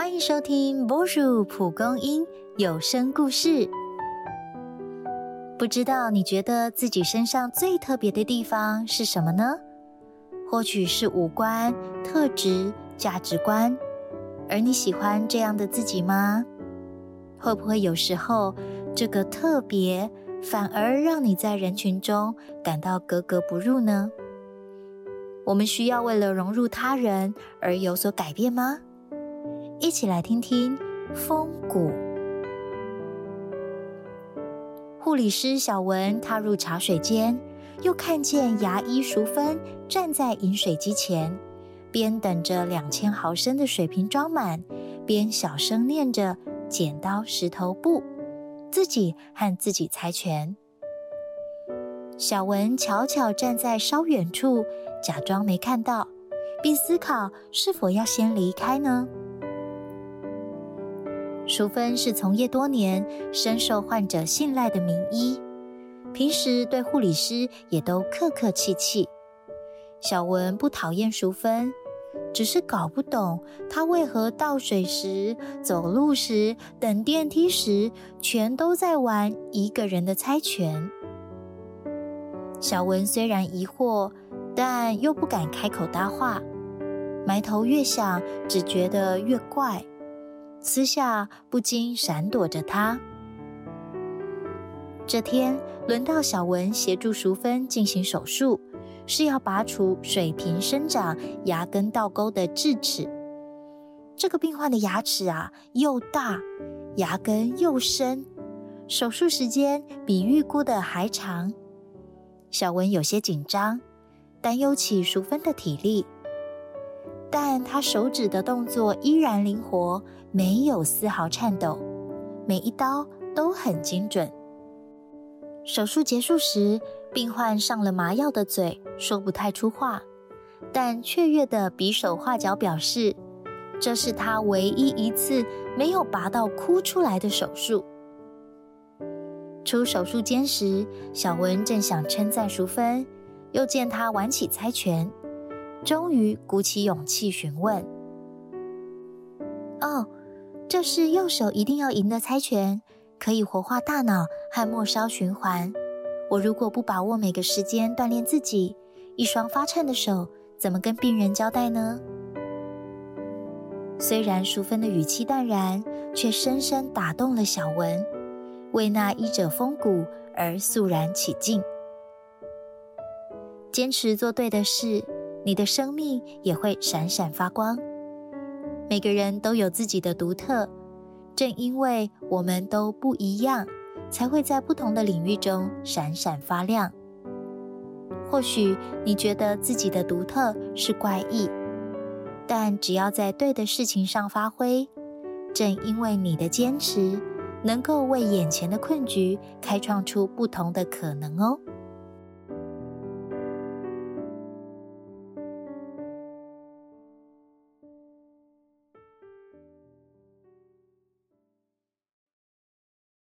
欢迎收听波叔蒲公英有声故事。不知道你觉得自己身上最特别的地方是什么呢？或许是五官、特质、价值观。而你喜欢这样的自己吗？会不会有时候这个特别反而让你在人群中感到格格不入呢？我们需要为了融入他人而有所改变吗？一起来听听风骨。护理师小文踏入茶水间，又看见牙医淑芬站在饮水机前，边等着两千毫升的水瓶装满，边小声念着剪刀石头布，自己和自己猜拳。小文悄悄站在稍远处，假装没看到，并思考是否要先离开呢？淑芬是从业多年、深受患者信赖的名医，平时对护理师也都客客气气。小文不讨厌淑芬，只是搞不懂她为何倒水时、走路时、等电梯时，全都在玩一个人的猜拳。小文虽然疑惑，但又不敢开口搭话，埋头越想，只觉得越怪。私下不禁闪躲着他。这天轮到小文协助淑芬进行手术，是要拔除水平生长、牙根倒钩的智齿。这个病患的牙齿啊又大，牙根又深，手术时间比预估的还长。小文有些紧张，担忧起淑芬的体力。但他手指的动作依然灵活，没有丝毫颤抖，每一刀都很精准。手术结束时，病患上了麻药的嘴说不太出话，但雀跃的比手画脚表示，这是他唯一一次没有拔到哭出来的手术。出手术间时，小文正想称赞淑芬，又见他玩起猜拳。终于鼓起勇气询问：“哦，这是右手一定要赢的猜拳，可以活化大脑和末梢循环。我如果不把握每个时间锻炼自己，一双发颤的手怎么跟病人交代呢？”虽然淑芬的语气淡然，却深深打动了小文，为那医者风骨而肃然起敬。坚持做对的事。你的生命也会闪闪发光。每个人都有自己的独特，正因为我们都不一样，才会在不同的领域中闪闪发亮。或许你觉得自己的独特是怪异，但只要在对的事情上发挥，正因为你的坚持，能够为眼前的困局开创出不同的可能哦。